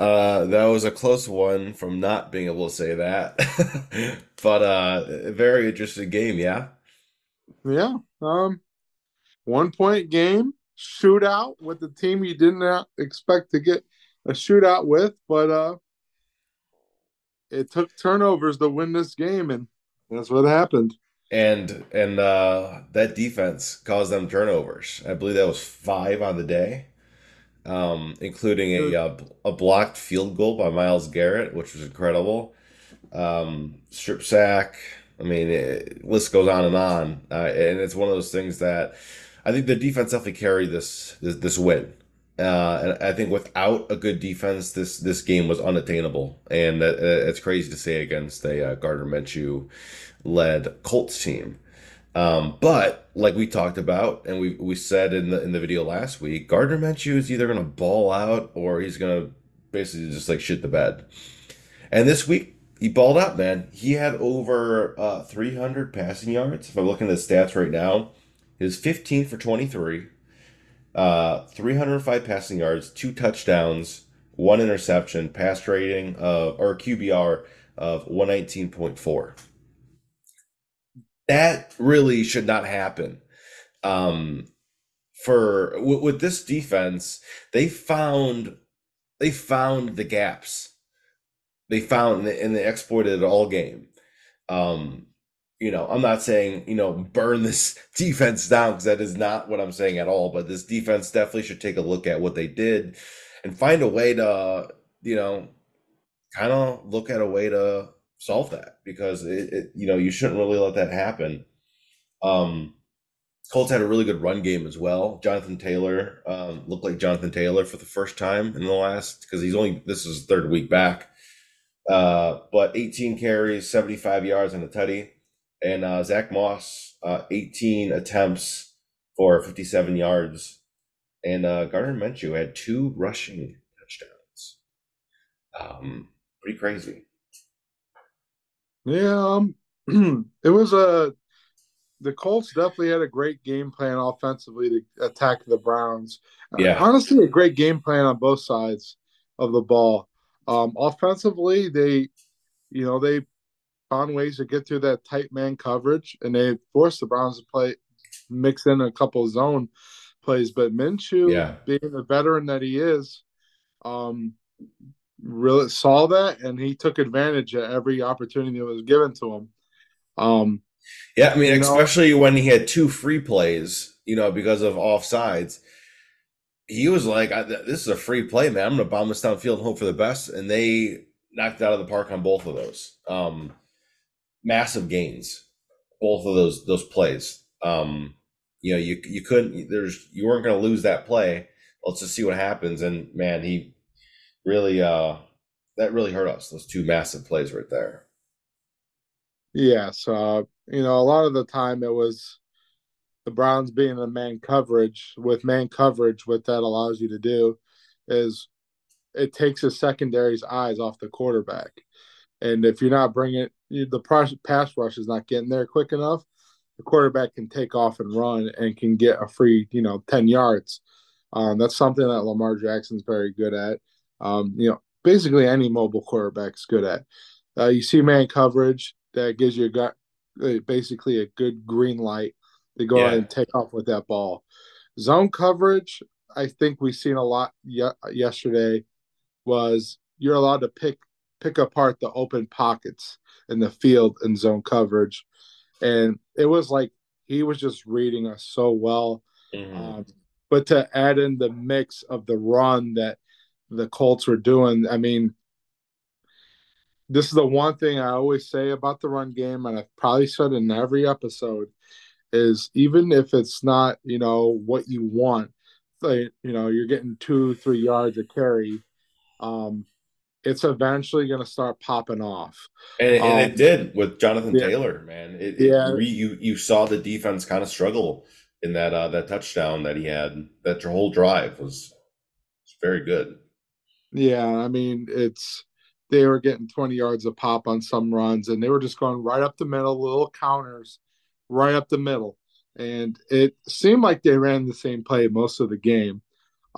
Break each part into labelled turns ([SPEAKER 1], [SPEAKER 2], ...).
[SPEAKER 1] uh, that was a close one from not being able to say that. But uh, a very interesting game, yeah.
[SPEAKER 2] Yeah. Um, one point game, shootout with the team you didn't expect to get a shootout with, but uh, it took turnovers to win this game, and that's what happened.
[SPEAKER 1] And and uh, that defense caused them turnovers. I believe that was five on the day, um, including a uh, a blocked field goal by Myles Garrett, which was incredible. Um, strip sack. I mean, it, list goes on and on, uh, and it's one of those things that I think the defense definitely carried this this, this win. Uh, and I think without a good defense, this this game was unattainable, and uh, it's crazy to say against a uh, Gardner Minshew led Colts team. Um, but like we talked about, and we we said in the in the video last week, Gardner Minshew is either going to ball out or he's going to basically just like shit the bed. And this week he balled out, man. He had over uh, 300 passing yards. If I'm looking at the stats right now, his 15 for 23, uh, 305 passing yards, two touchdowns, one interception, pass rating of or QBR of 119.4 that really should not happen. Um, for with, this defense, they found they found the gaps. They found and they exploited it all game. Um, you know, I'm not saying you know burn this defense down because that is not what I'm saying at all. But this defense definitely should take a look at what they did and find a way to you know kind of look at a way to solve that because it, it, you know you shouldn't really let that happen. Um, Colts had a really good run game as well. Jonathan Taylor um, looked like Jonathan Taylor for the first time in the last because he's only this is third week back. Uh, but 18 carries, 75 yards on a tutty, and uh, Zach Moss uh, 18 attempts for 57 yards, and uh, Gardner Minshew had two rushing touchdowns. Um, pretty crazy.
[SPEAKER 2] Yeah, um, it was a. The Colts definitely had a great game plan offensively to attack the Browns. Uh, yeah, uh, honestly, a great game plan on both sides of the ball. Um, offensively, they, you know, they found ways to get through that tight man coverage, and they forced the Browns to play, mix in a couple zone plays. But Minshew, yeah. being the veteran that he is, um, really saw that and he took advantage of every opportunity that was given to him. Um,
[SPEAKER 1] yeah, I mean, especially know, when he had two free plays, you know, because of offsides. He was like, "This is a free play, man. I'm going to bomb this downfield and hope for the best." And they knocked out of the park on both of those. Um, massive gains, both of those those plays. Um, you know, you you couldn't. There's you weren't going to lose that play. Let's just see what happens. And man, he really uh that really hurt us those two massive plays right there.
[SPEAKER 2] Yes uh you know a lot of the time it was the browns being the man coverage with man coverage what that allows you to do is it takes the secondary's eyes off the quarterback. And if you're not bringing the pass rush is not getting there quick enough the quarterback can take off and run and can get a free you know 10 yards. Um, that's something that lamar jackson's very good at um, you know, basically any mobile quarterback's good at. Uh, you see man coverage that gives you a got uh, basically a good green light to go yeah. ahead and take off with that ball. Zone coverage, I think we've seen a lot ye- yesterday. Was you're allowed to pick pick apart the open pockets in the field in zone coverage, and it was like he was just reading us so well. Mm-hmm. Um, but to add in the mix of the run that the Colts were doing. I mean, this is the one thing I always say about the run game, and I've probably said in every episode, is even if it's not, you know, what you want, like, you know, you're getting two, three yards of carry, um, it's eventually going to start popping off.
[SPEAKER 1] And, and um, it did with Jonathan yeah, Taylor, man. It, yeah. It, you, you saw the defense kind of struggle in that, uh, that touchdown that he had, that whole drive was, was very good.
[SPEAKER 2] Yeah, I mean, it's they were getting 20 yards a pop on some runs, and they were just going right up the middle, little counters, right up the middle. and it seemed like they ran the same play most of the game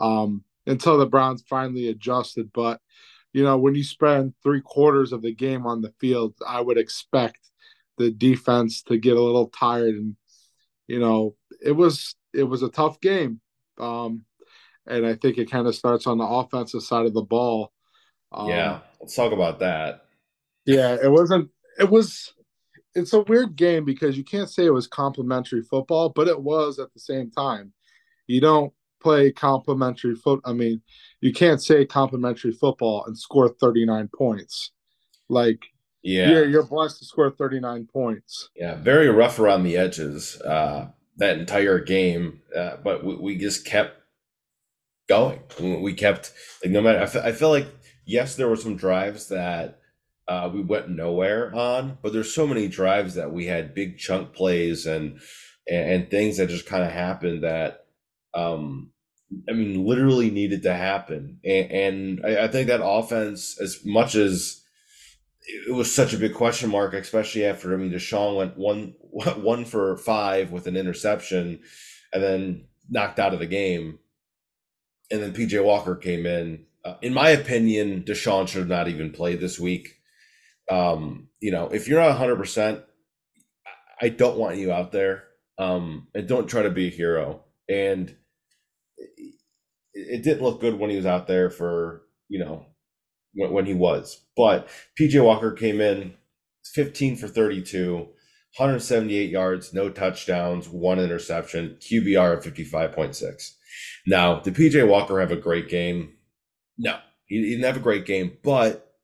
[SPEAKER 2] um, until the Browns finally adjusted. But you know, when you spend three quarters of the game on the field, I would expect the defense to get a little tired, and you know, it was it was a tough game. Um, and I think it kind of starts on the offensive side of the ball.
[SPEAKER 1] Um, yeah, let's talk about that.
[SPEAKER 2] Yeah, it wasn't. It was. It's a weird game because you can't say it was complimentary football, but it was at the same time. You don't play complimentary foot. I mean, you can't say complimentary football and score 39 points. Like, yeah, you're, you're blessed to score 39 points.
[SPEAKER 1] Yeah, very rough around the edges uh, that entire game, uh, but we, we just kept going. We kept like no matter. I, f- I feel like yes, there were some drives that uh, we went nowhere on, but there's so many drives that we had big chunk plays and and, and things that just kind of happened that um I mean literally needed to happen. And, and I, I think that offense, as much as it was such a big question mark, especially after I mean Deshaun went one one for five with an interception, and then knocked out of the game and then PJ Walker came in. Uh, in my opinion, Deshaun should have not even played this week. Um, you know, if you're not 100, percent I don't want you out there. Um, and don't try to be a hero. And it, it didn't look good when he was out there for you know when, when he was. But PJ Walker came in 15 for 32, 178 yards, no touchdowns, one interception, QBR of 55.6. Now, did PJ Walker have a great game? No, he, didn't have a great game, but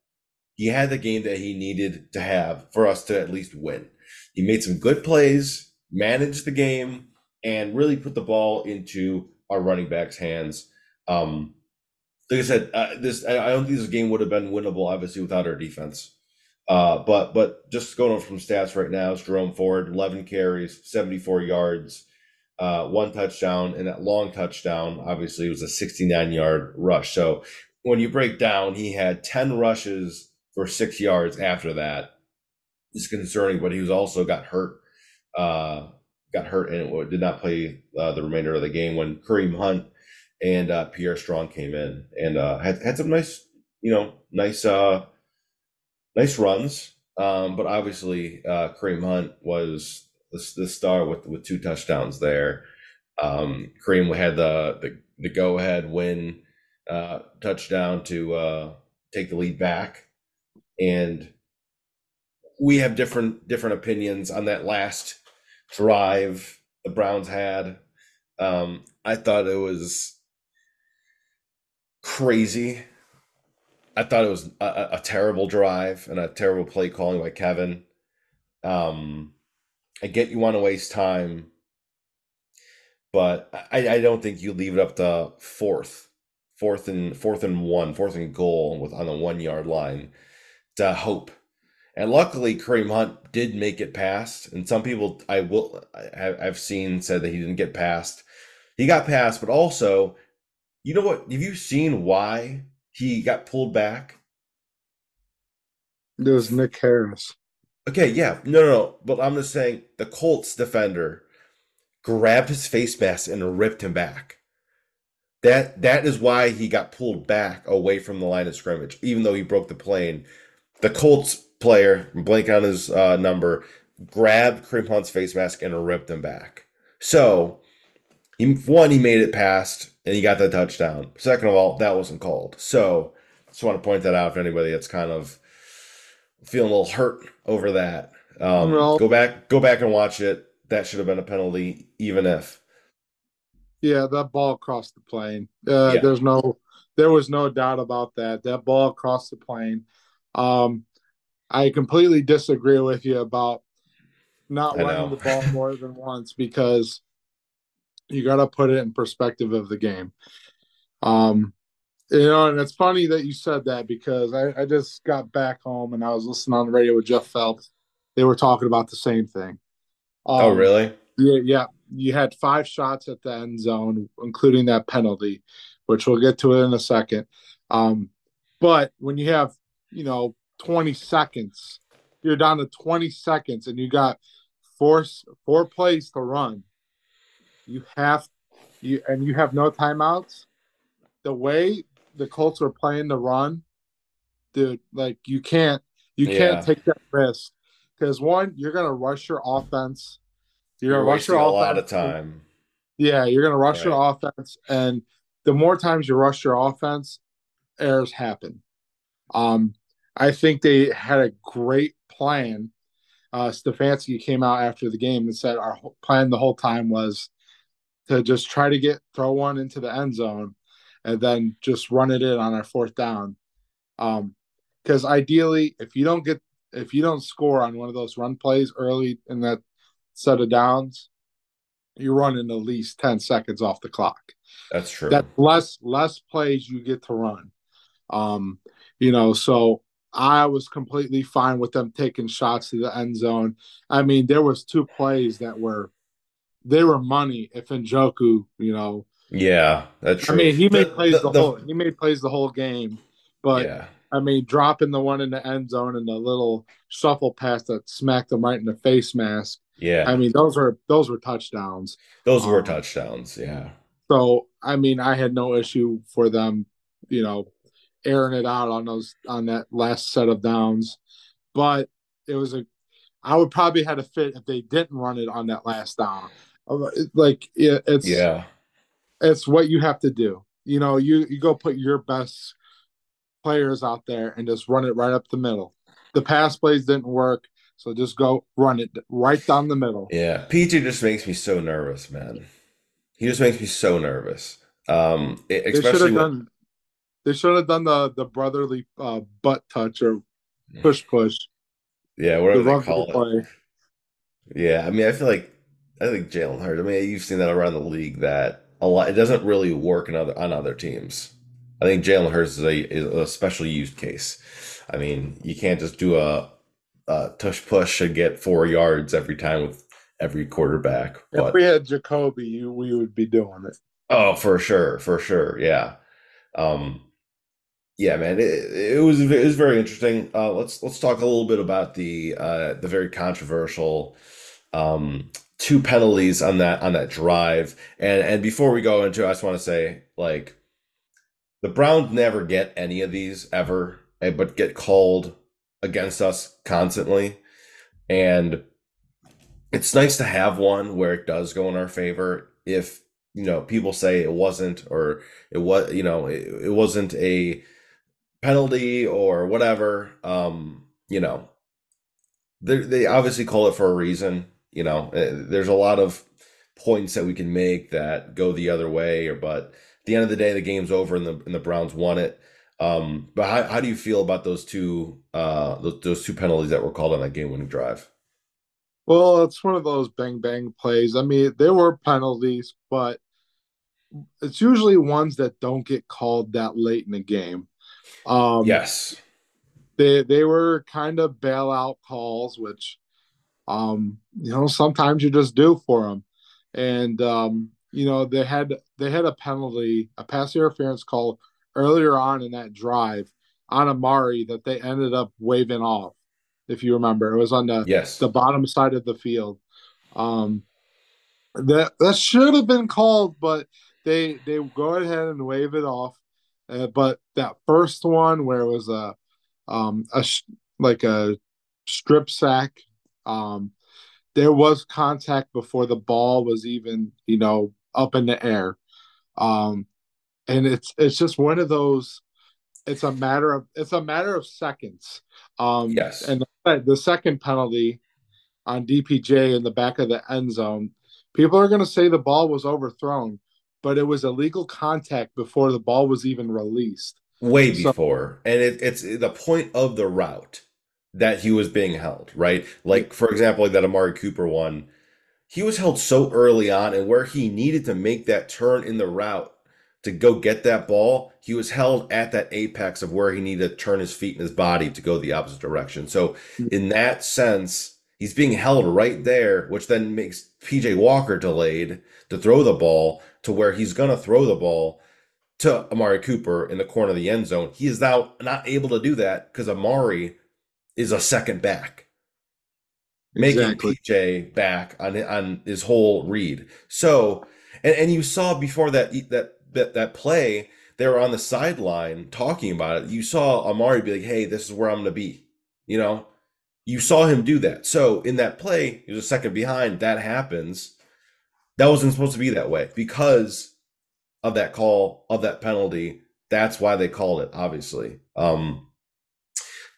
[SPEAKER 1] he had the game that he needed to have for us to at least win. He made some good plays, managed the game, and really put the ball into our running backs' hands. Um, like I said, uh, this I, I don't think this game would have been winnable, obviously, without our defense. Uh, but but just going from stats right now, it's Jerome Ford, 11 carries, 74 yards, uh, one touchdown, and that long touchdown obviously was a 69 yard rush. So when you break down, he had 10 rushes for six yards after that. It's concerning, but he was also got hurt. Uh, got hurt and did not play uh, the remainder of the game when Kareem Hunt and uh, Pierre Strong came in and uh, had had some nice, you know, nice, uh, nice runs. Um, but obviously, uh, Kareem Hunt was the, the star with with two touchdowns there. Um, Kareem had the the, the go ahead win uh, touchdown to uh, take the lead back, and we have different different opinions on that last drive the Browns had. Um, I thought it was crazy. I thought it was a, a, terrible drive and a terrible play calling by Kevin. Um, I get you want to waste time, but I, I don't think you leave it up to fourth, fourth and fourth and one, fourth and goal with on the one yard line to hope. And luckily, Kareem Hunt did make it past. And some people I will I, I've seen said that he didn't get past. He got past, but also, you know what? Have you seen why he got pulled back?
[SPEAKER 2] It was Nick Harris.
[SPEAKER 1] Okay, yeah, no, no, no. But I'm just saying the Colts defender grabbed his face mask and ripped him back. That that is why he got pulled back away from the line of scrimmage, even though he broke the plane. The Colts player, blank on his uh, number, grabbed Kareem Hunt's face mask and ripped him back. So, he, one, he made it past and he got the touchdown. Second of all, that wasn't called. So, just want to point that out for anybody that's kind of feeling a little hurt over that. Um, go back, go back and watch it. That should have been a penalty, even if.
[SPEAKER 2] Yeah, that ball crossed the plane. Uh, yeah. There's no, there was no doubt about that. That ball crossed the plane. Um, I completely disagree with you about not running the ball more than once because you got to put it in perspective of the game. Um, you know, and it's funny that you said that because I, I just got back home and I was listening on the radio with Jeff Phelps. They were talking about the same thing.
[SPEAKER 1] Oh, um, oh, really?
[SPEAKER 2] Yeah, yeah. You had five shots at the end zone, including that penalty, which we'll get to it in a second. Um, but when you have, you know, 20 seconds, you're down to 20 seconds and you got four four plays to run. You have you and you have no timeouts. The way the Colts are playing the run, dude, like you can't you
[SPEAKER 1] Yeah.
[SPEAKER 2] can't take that risk because one, you're gonna rush your offense. You're
[SPEAKER 1] You're
[SPEAKER 2] gonna rush your
[SPEAKER 1] a
[SPEAKER 2] offense.
[SPEAKER 1] lot of time.
[SPEAKER 2] Yeah, you're gonna rush your offense, and the more times you rush your offense, errors happen. Um, I think they had a great plan. Uh, Stefanski came out after the game and said our plan the whole time was to just try to get throw one into the end zone, and then just run it in on our fourth down. Um, because ideally, if you don't get if you don't score on one of those run plays early in that set of downs, you're running at least 10 seconds off the clock.
[SPEAKER 1] That's true.
[SPEAKER 2] That's less less plays you get to run. Um, you know, so I was completely fine with them taking shots to the end zone. I mean, there was two plays that were they were money if Njoku, you know.
[SPEAKER 1] yeah, that's true.
[SPEAKER 2] I mean, he made plays
[SPEAKER 1] the-
[SPEAKER 2] the,
[SPEAKER 1] the-
[SPEAKER 2] whole he made plays the whole game, but
[SPEAKER 1] yeah,
[SPEAKER 2] I mean, dropping the one in the end zone and the little shuffle pass that smacked him right in the face mask.
[SPEAKER 1] yeah.
[SPEAKER 2] I mean, those were those were touchdowns.
[SPEAKER 1] Those were
[SPEAKER 2] um,
[SPEAKER 1] touchdowns. Yeah.
[SPEAKER 2] So I mean, I had no issue for them, you know, airing it out on those on that last set of downs. But it was a, I would probably had a fit if they didn't run it on that last down. Like it, it's
[SPEAKER 1] Yeah.
[SPEAKER 2] it's what you have to do. You know, you you go put your best players out there and just run it right up the middle. The pass plays didn't work, so just go run it right down the middle.
[SPEAKER 1] Yeah. PJ just makes me so nervous, man. He just makes me so nervous. Um, e-
[SPEAKER 2] They should
[SPEAKER 1] especially
[SPEAKER 2] have
[SPEAKER 1] when,
[SPEAKER 2] done. They should have done the the brotherly uh, butt touch or push push.
[SPEAKER 1] yeah,
[SPEAKER 2] The
[SPEAKER 1] they call it.
[SPEAKER 2] play.
[SPEAKER 1] Yeah, I mean, I feel like I think Jalen Hurts. I mean, you've seen that around the league that a lot. It doesn't really work in other on other teams. I think Jalen Hurts is a is a special used case. I mean, you can't just do a, a tush push and get four yards every time with every quarterback.
[SPEAKER 2] If we had Jacoby, you, we would be doing it.
[SPEAKER 1] oh, for sure, for sure, yeah, um, yeah, man. It, it was it was very interesting. Uh, let's let's talk a little bit about the uh, the very controversial um, two penalties on that on that drive. And and before we go into, I just want to say like the Browns never get any of these ever, eh, but get called against us constantly. And it's nice to have one where it does go in our favor. If you know people say it wasn't, or it was, you know, it, it wasn't a penalty or whatever. Um, you know, they they obviously call it for a reason. You know, Eh, there's a lot of points that we can make that go the other way, or but at the end of the day, the game's over and the and the Browns won it. Um, but how, how do you feel about those two uh those, those two penalties that were called on that game winning drive?
[SPEAKER 2] Well, it's one of those bang bang plays. I mean, there were penalties, but it's usually ones that don't get called that late in the game. Um,
[SPEAKER 1] yes.
[SPEAKER 2] they they were kind of bailout calls, which um, you know sometimes you just do for them. And um, you know they had they had a penalty, a pass interference call earlier on in that drive on Amari that they ended up waving off. If you remember, it was on the
[SPEAKER 1] Yes.
[SPEAKER 2] the bottom side of the field. Um, that that should have been called, but they they go ahead and wave it off. Uh, but that first one where it was a um a sh- like a strip sack, um, there was contact before the ball was even you know up in the air, um, and it's it's just one of those. It's a matter of it's a matter of seconds. Um,
[SPEAKER 1] Yes.
[SPEAKER 2] and the, the second penalty on DPJ in the back of the end zone, people are going to say the ball was overthrown, but it was illegal contact before the ball was even released.
[SPEAKER 1] way
[SPEAKER 2] So-
[SPEAKER 1] before and it, it's the point of the route that he was being held right? Like for example like that amari cooper one he was held so early on and where he needed to make that turn in the route to go get that ball he was held at that apex of where he needed to turn his feet and his body to go the opposite direction. So hmm. in that sense he's being held right there which then makes pj walker delayed to throw the ball to where he's going to throw the ball to Amari Cooper in the corner of the end zone. He is now not able to do that because Amari is a second back. making exactly. PJ back on on his whole read. So, and, and you saw before that that that that play, they were on the sideline talking about it. You saw Amari be like, "Hey, this is where I'm going to be," you know. You saw him do that. So in that play, he was a second behind. That happens. That wasn't supposed to be that way because of that call of that penalty. That's why they called it. Obviously. Um,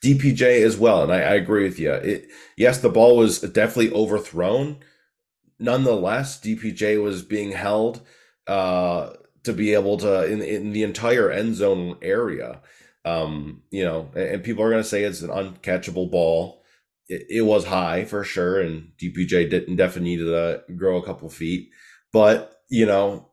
[SPEAKER 1] DPJ as well, and I, I agree with you. It, yes, the ball was definitely overthrown. Nonetheless, DPJ was being held uh, to be able to in in the entire end zone area. Um, you know, and, and people are going to say it's an uncatchable ball. It, it, was high for sure, and DPJ didn't definitely need to grow a couple feet. But you know,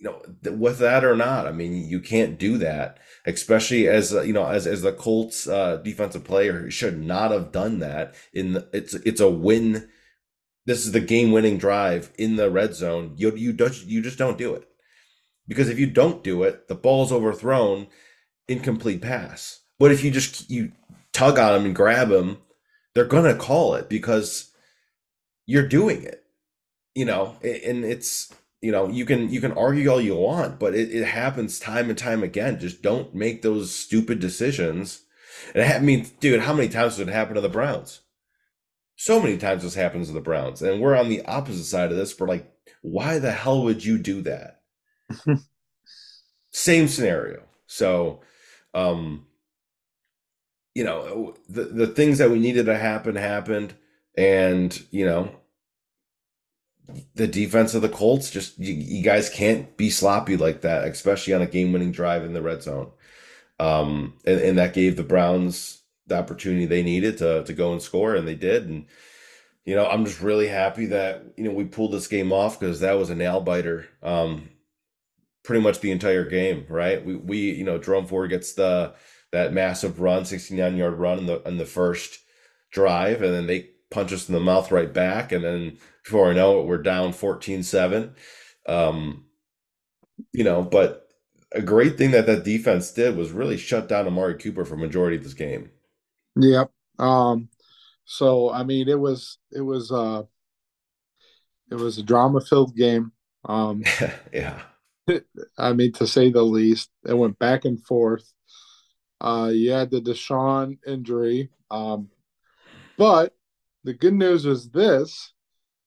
[SPEAKER 1] you know, with that or not, I mean, you can't do that, especially as uh, you know, as as the Colts uh, defensive player should not have done that. In the, it's it's a win. This is the game winning drive in the red zone. You you you just don't do it because if you don't do it, the ball's overthrown, incomplete pass. But if you just you tug on them and grab them, they're gonna call it because you're doing it. You know, and it's you know you can you can argue all you want but it, it happens time and time again. Just don't make those stupid decisions. And i mean dude how many times does it happen to the browns? So many times this happens to the browns and we're on the opposite side of this we're like why the hell would you do that? Same scenario. So um you know the the things that we needed to happen happened and you know the defense of the Colts just you, you, guys can't be sloppy like that, especially on a game-winning drive in the red zone. Um, and, and that gave the Browns the opportunity they needed to to go and score, and they did. And you know, I'm just really happy that you know we pulled this game off because that was a nail biter. Um, pretty much the entire game, right? We we you know Jerome Ford gets the that massive run, 69 yard run in the in the first drive, and then they punch us in the mouth right back, and then before I know it, we're down 14 7. Um, you know, but a great thing that that defense did was really shut down Amari Cooper for majority of this game.
[SPEAKER 2] Yep. Um, so I mean, it was it was uh, it was a drama filled game. Um,
[SPEAKER 1] yeah.
[SPEAKER 2] I mean, to say the least, it went back and forth. Uh, you had the Deshaun injury, um, but the good news is this: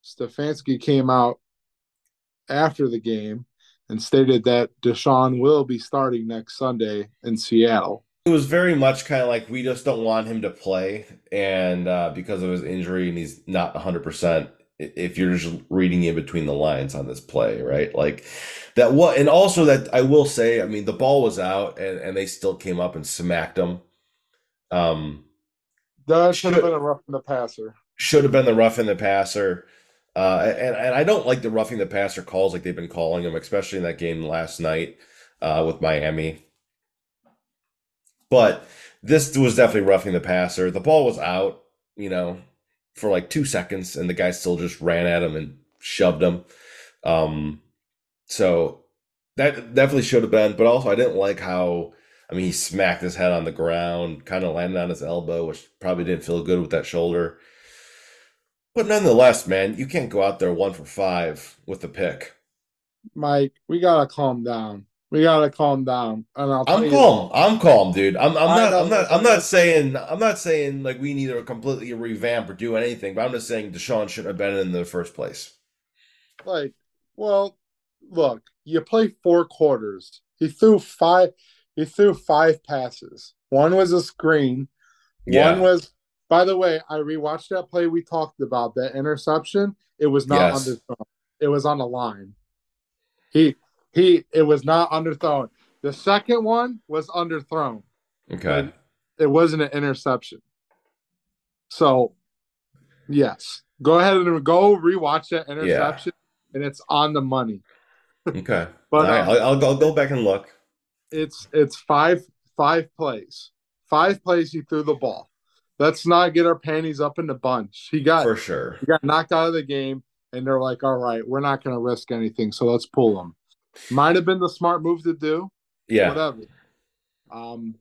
[SPEAKER 2] Stefanski came out after the game and stated that Deshaun will be starting next Sunday in Seattle.
[SPEAKER 1] It was very much kind of like we just don't want him to play, and uh, because of his injury, and he's not 100%. If you're just reading in between the lines on this play, right? Like that, what, and also that I will say, I mean, the ball was out, and, and they still came up and smacked him. Um,
[SPEAKER 2] that should have been a rough in the passer.
[SPEAKER 1] Should have been the rough in the passer. Uh, and, and I don't like the roughing the passer calls like they've been calling them, especially in that game last night uh, with Miami. But this was definitely roughing the passer. The ball was out, you know, for like two seconds, and the guy still just ran at him and shoved him. Um, so that definitely should have been. But also, I didn't like how. I mean, he smacked his head on the ground, kind of landed on his elbow, which probably didn't feel good with that shoulder. But nonetheless, man, you can't go out there one for five with the pick.
[SPEAKER 2] Mike, we gotta calm down. We gotta calm down. And
[SPEAKER 1] I'll I'm calm. I'm calm, dude. I'm, I'm not. I'm not. I'm not saying. I'm not saying like we need to completely revamp or do anything. But I'm just saying Deshaun shouldn't have been in the first place.
[SPEAKER 2] Like, well, look, you play four quarters. He threw five. He threw five passes. One was a screen. Yeah. One was by the way, I rewatched that play we talked about, that interception. It was not yes. underthrown. It was on the line. He he it was not underthrown. The second one was underthrown.
[SPEAKER 1] Okay.
[SPEAKER 2] It wasn't an interception. So yes. Go ahead and go rewatch that interception yeah. and it's on the money.
[SPEAKER 1] okay. but right. um, I'll, I'll, go, I'll go back and look.
[SPEAKER 2] It's it's five five plays. Five plays he threw the ball let's not get our panties up in the bunch. He got
[SPEAKER 1] for sure.
[SPEAKER 2] He got knocked out of the game, and they're like, "All right, we're not going to risk anything, so let's pull him." Might have been the smart move to do.
[SPEAKER 1] Yeah.
[SPEAKER 2] Whatever. Um,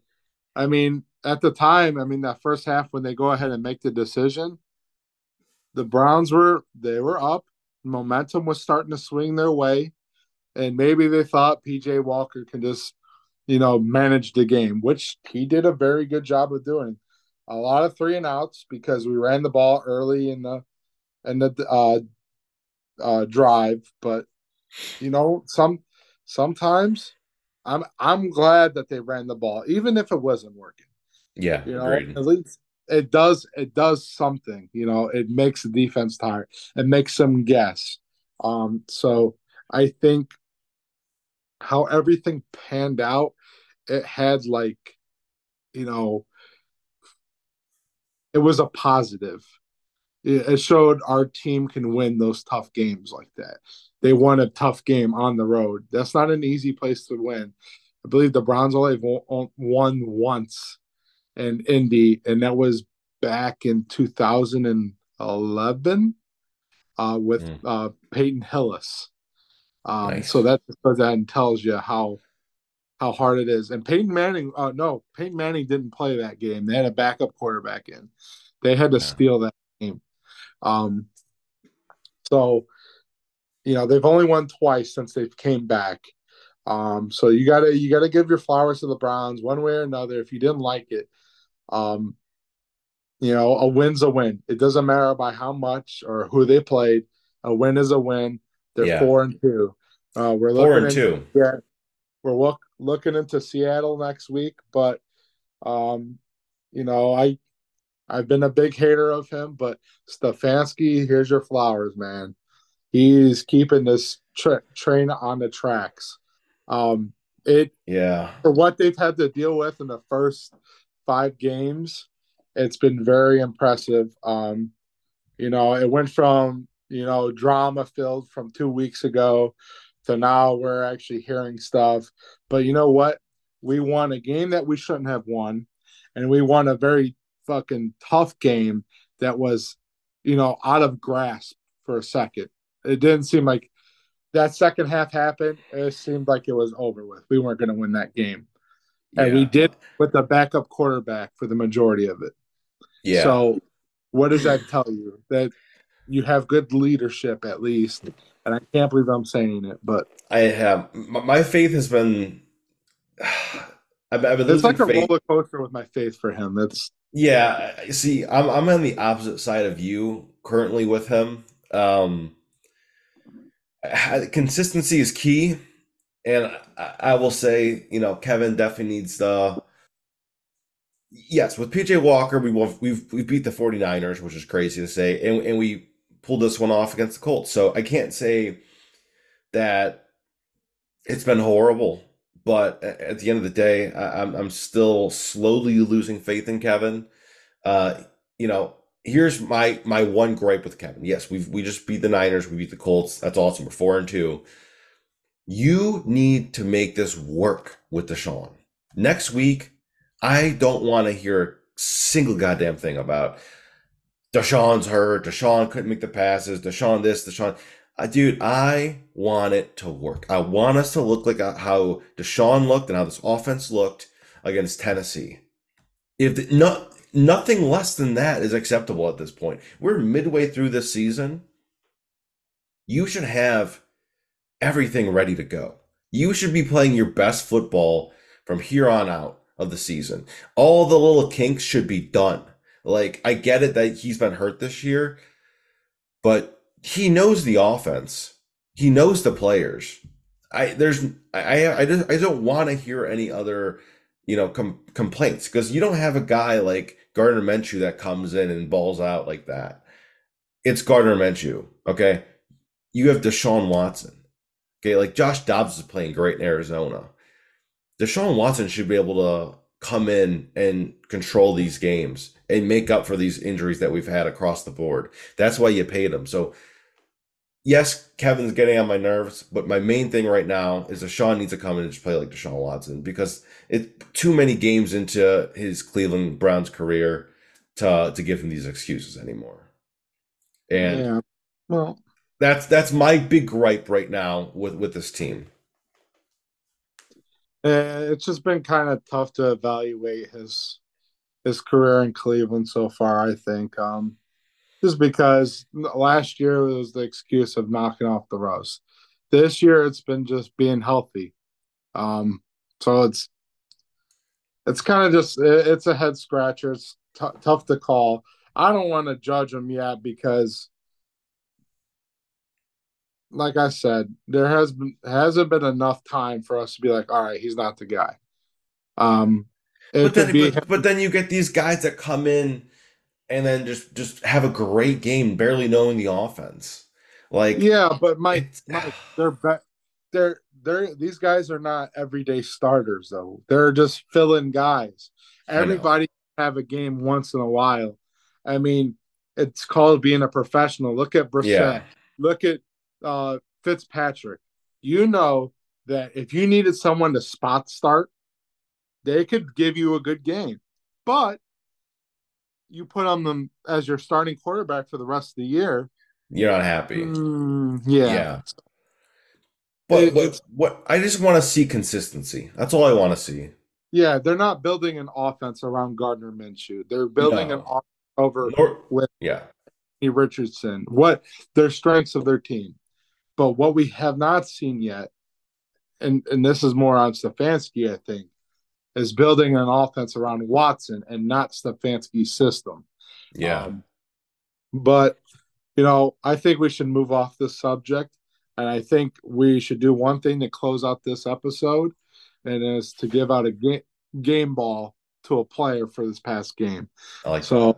[SPEAKER 2] I mean, at the time, I mean, that first half when they go ahead and make the decision, the Browns were they were up. Momentum was starting to swing their way, and maybe they thought PJ Walker can just, you know, manage the game, which he did a very good job of doing. A lot of three and outs because we ran the ball early in the in the uh, uh, drive, but you know, some sometimes I'm I'm glad that they ran the ball, even if it wasn't working.
[SPEAKER 1] Yeah,
[SPEAKER 2] you know, agreed. at least it does it does something. You know, it makes the defense tired. It makes them guess. Um, so I think how everything panned out, it had like, you know, it was a positive. It showed our team can win those tough games like that. They won a tough game on the road. That's not an easy place to win. I believe the Browns only won once in Indy, and that was back in 2011 uh, with mm. uh, Peyton Hillis. Um, nice. So that that tells you how how hard it is. And Peyton Manning, uh, no, Peyton Manning didn't play that game. They had a backup quarterback in. They had to yeah. steal that game. Um, so you know they've only won twice since they came back. Um, so you gotta you gotta give your flowers to the Browns one way or another. If you didn't like it, um, you know a win's a win. It doesn't matter by how much or who they played. A win is a win. They're yeah. four and two. Uh, we're
[SPEAKER 1] four and two.
[SPEAKER 2] Yeah, we're look, looking into Seattle next week, but um, you know I I've been a big hater of him, but Stefanski, here's your flowers, man. He's keeping this tra- train on the tracks. Um, it
[SPEAKER 1] yeah
[SPEAKER 2] for what they've had to deal with in the first five games, it's been very impressive. Um, you know, it went from you know drama filled from two weeks ago to now we're actually hearing stuff. But you know what? We won a game that we shouldn't have won, and we won a very fucking tough game that was, you know, out of grasp for a second. It didn't seem like that second half happened. It seemed like it was over with. We weren't going to win that game. And yeah. we did with the backup quarterback for the majority of it.
[SPEAKER 1] Yeah.
[SPEAKER 2] So what does that tell you? That you have good leadership at least. And I can't believe I'm saying it, but
[SPEAKER 1] I have my faith has been. I've, I've been
[SPEAKER 2] it's like a faith. roller coaster with my faith for him. That's
[SPEAKER 1] yeah. See, I'm I'm on the opposite side of you currently with him. Um, consistency is key, and I, I will say, you know, Kevin definitely needs the. Yes, with PJ Walker, we will, we've we've beat the 49ers, which is crazy to say, and and we pulled this one off against the Colts. So I can't say that it's been horrible, but at the end of the day, I'm I'm still slowly losing faith in Kevin. Uh, you know, here's my my one gripe with Kevin. Yes, we we just beat the Niners, we beat the Colts. That's awesome. We're four and two. You need to make this work with Deshaun. Next week, I don't want to hear a single goddamn thing about Deshaun's hurt. Deshaun couldn't make the passes. Deshaun this. Deshaun. Uh, dude, I want it to work. I want us to look like uh, how Deshaun looked and how this offense looked against Tennessee. If the, no, nothing less than that is acceptable at this point. We're midway through this season. You should have everything ready to go. You should be playing your best football from here on out of the season. All the little kinks should be done. Like, I get it that he's been hurt this year, but he knows the offense. He knows the players. I there's I I just I don't want to hear any other you know com- complaints because you don't have a guy like Gardner Minshew that comes in and balls out like that. It's Gardner Minshew. Okay, you have Deshaun Watson. Okay, like Josh Dobbs is playing great in Arizona. Deshaun Watson should be able to come in and control these games and make up for these injuries that we've had across the board. That's why you paid him. So yes, Kevin's getting on my nerves, but my main thing right now is Deshaun needs to come in and just play like Deshaun Watson because it's too many games into his Cleveland Browns career to to give him these excuses anymore. And yeah. well, that's that's my big gripe right now with with this team.
[SPEAKER 2] It's just been kind of tough to evaluate his his career in Cleveland so far. I think. Um, just because last year was the excuse of knocking off the roast. This year it's been just being healthy. Um, so it's it's kind of just it's a head scratcher. It's t- tough to call. I don't want to judge him yet because, like I said, there has been hasn't been enough time for us to be like, all right, he's not the guy. Um,
[SPEAKER 1] but then, but, but then you get these guys that come in and then just just have a great game, barely knowing the offense. Like
[SPEAKER 2] yeah, but my, Mike they're be- they're they're these guys are not everyday starters though. They're just fill-in guys. Everybody have a game once in a while. I mean, it's called being a professional. Look at Brissett. Yeah. Look at uh, Fitzpatrick. You know that if you needed someone to spot start, they could give you a good game. But you put on them as your starting quarterback for the rest of the year.
[SPEAKER 1] You're not happy.
[SPEAKER 2] Mm, yeah. Yeah.
[SPEAKER 1] But, it, but what I just want to see consistency. That's all I want to see.
[SPEAKER 2] Yeah, they're not building an offense around Gardner Minshew. They're building no. an offense over Nor, with
[SPEAKER 1] yeah
[SPEAKER 2] Richardson. What their strengths of their team, but what we have not seen yet, and and this is more on Stefanski, I think, is building an offense around Watson and not Stefanski's system.
[SPEAKER 1] Yeah. Um,
[SPEAKER 2] but you know, I think we should move off this subject, and I think we should do one thing to close out this episode, and is to give out a game game ball to a player for this past game.
[SPEAKER 1] I like
[SPEAKER 2] so.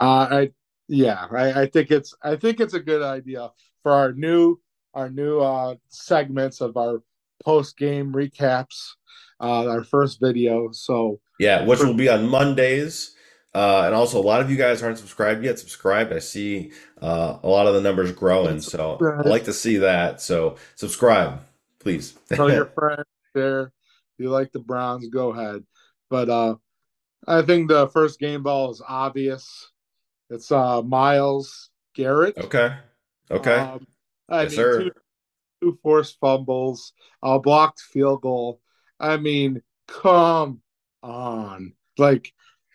[SPEAKER 2] Uh, I yeah, I, I think it's I think it's a good idea for our new our new uh, segments of our post game recaps uh, our first video. So
[SPEAKER 1] yeah, which will be on Mondays. Uh, and also, a lot of you guys aren't subscribed yet. Subscribe. I see uh, a lot of the numbers growing, so I like to see that. So subscribe, please.
[SPEAKER 2] Tell your friends there. If you like the Browns, go ahead. But uh, I think the first game ball is obvious. It's uh, Myles Garrett.
[SPEAKER 1] Okay. Okay. Um,
[SPEAKER 2] I yes, mean, sir. Two, two forced fumbles, a blocked field goal. I mean, come on. Like,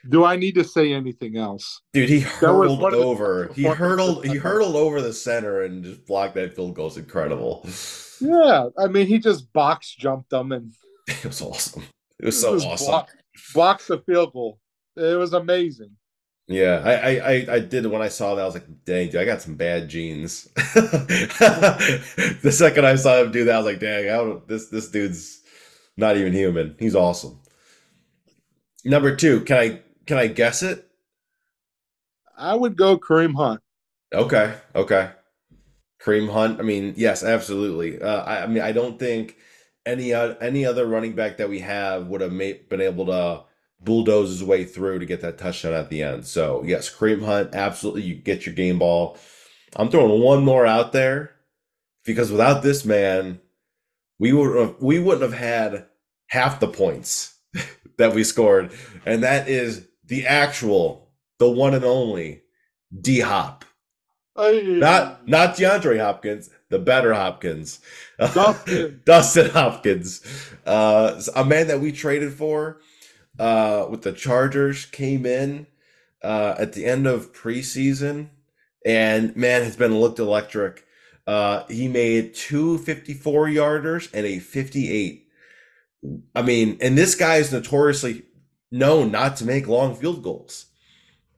[SPEAKER 2] do I need to say anything else?
[SPEAKER 1] Dude, he hurtled over. He hurtled he hurtled over the center and just blocked that field goal. It's incredible.
[SPEAKER 2] Yeah. I mean, he just box jumped them and
[SPEAKER 1] it was awesome. It was so awesome. Block,
[SPEAKER 2] blocks the field goal. It was amazing.
[SPEAKER 1] Yeah, I, I I did when I saw that I was like, dang, dude, I got some bad genes. the second I saw him do that, I was like, dang, I don't, this this dude's not even human. He's awesome. Number two, can I can I guess it?
[SPEAKER 2] I would go Kareem Hunt.
[SPEAKER 1] Okay, okay. Kareem Hunt. I mean, yes, absolutely. Uh, I, I, mean, I don't think any uh, any other running back that we have would have made, been able to bulldoze his way through to get that touchdown at the end. So yes, Kareem Hunt. Absolutely, you get your game ball. I'm throwing one more out there because without this man, we would have, we wouldn't have had half the points that we scored, and that is the actual, the one and only D Hop. Not not DeAndre Hopkins, the better Hopkins, Dustin, Dustin Hopkins, uh, a man that we traded for uh, with the Chargers came in uh, at the end of preseason, and man has been looked electric. Uh, he made two 54 yarders and a 58. I mean, and this guy is notoriously known not to make long field goals.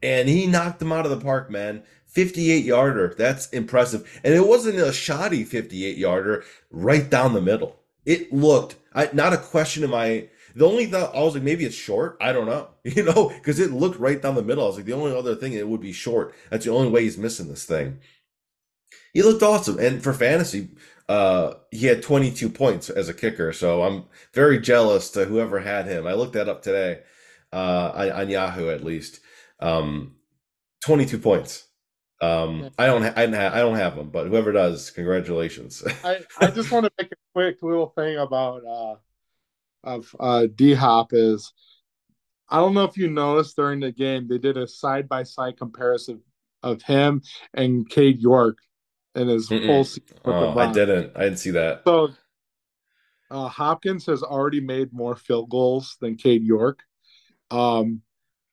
[SPEAKER 1] And he knocked them out of the park, man. 58 yarder. That's impressive. And it wasn't a shoddy 58 yarder right down the middle. It looked, I, not a question in my, the only thought, I was like, maybe it's short. I don't know, you know, because it looked right down the middle. I was like, the only other thing, it would be short. That's the only way he's missing this thing he looked awesome. And for fantasy, uh, he had 22 points as a kicker. So I'm very jealous to whoever had him. I looked that up today uh, on, on Yahoo at least. Um, 22 points. Um, I don't, ha- I, don't ha- I don't have them, but whoever does, congratulations.
[SPEAKER 2] I, I just want to make a quick little thing about uh, of uh, D Hop is I don't know if you noticed during the game they did a side by side comparison of him and Cade York in his Mm-mm. full season.
[SPEAKER 1] Oh, I didn't. I didn't see that.
[SPEAKER 2] So uh, Hopkins has already made more field goals than Cade York. Um,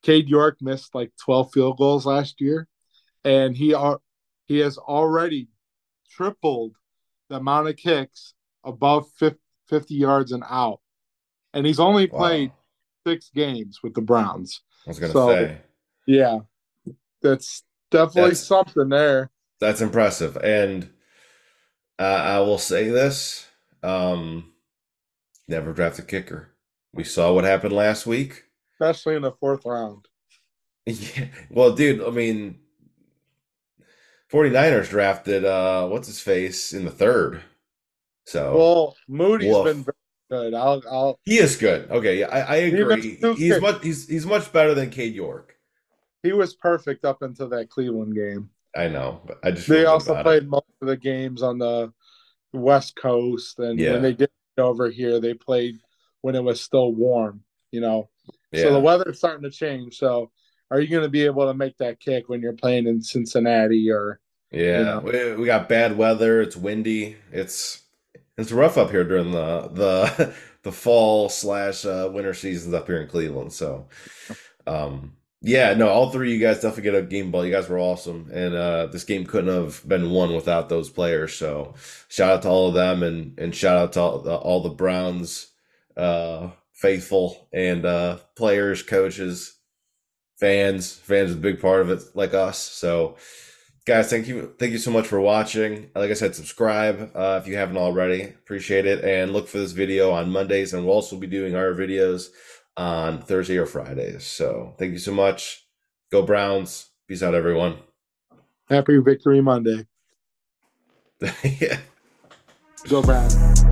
[SPEAKER 2] Cade York missed like 12 field goals last year, and he are he has already tripled the amount of kicks above 50, 50 yards and out, and he's only wow. played six games with the Browns.
[SPEAKER 1] I was gonna so, say,
[SPEAKER 2] yeah, that's definitely that's, something there.
[SPEAKER 1] That's impressive, and uh, I will say this: um, never draft a kicker. We saw what happened last week,
[SPEAKER 2] especially in the fourth round.
[SPEAKER 1] Yeah, well, dude, I mean, 49ers drafted uh what's his face in the third. So
[SPEAKER 2] well, Moody's woof. been very good. I'll, I'll.
[SPEAKER 1] He is good. Okay, yeah, I, I agree. He's much he's he's much better than Cade York.
[SPEAKER 2] He was perfect up until that Cleveland game.
[SPEAKER 1] I know, but I just
[SPEAKER 2] they also played it. most of the games on the West Coast, and yeah. when they did over here, they played when it was still warm. You know, yeah. so the weather's starting to change. So, are you going to be able to make that kick when you're playing in Cincinnati or?
[SPEAKER 1] Yeah, you know? we, we got bad weather. It's windy. It's it's rough up here during the the the fall slash uh, winter seasons up here in Cleveland. So, um, yeah, no, all three of you guys definitely get a game ball. You guys were awesome, and uh, this game couldn't have been won without those players. So, shout out to all of them, and and shout out to all the, all the Browns uh, faithful and uh, players, coaches, fans. Fans are a big part of it, like us. So, guys thank you thank you so much for watching. Like i said subscribe uh, if you haven't already. Appreciate it. And look for this video on mondays and we'll also be doing our videos on thursday or fridays so thank you so much. Go browns. Peace out everyone.
[SPEAKER 2] Happy victory monday.
[SPEAKER 1] Yeah.
[SPEAKER 2] Go browns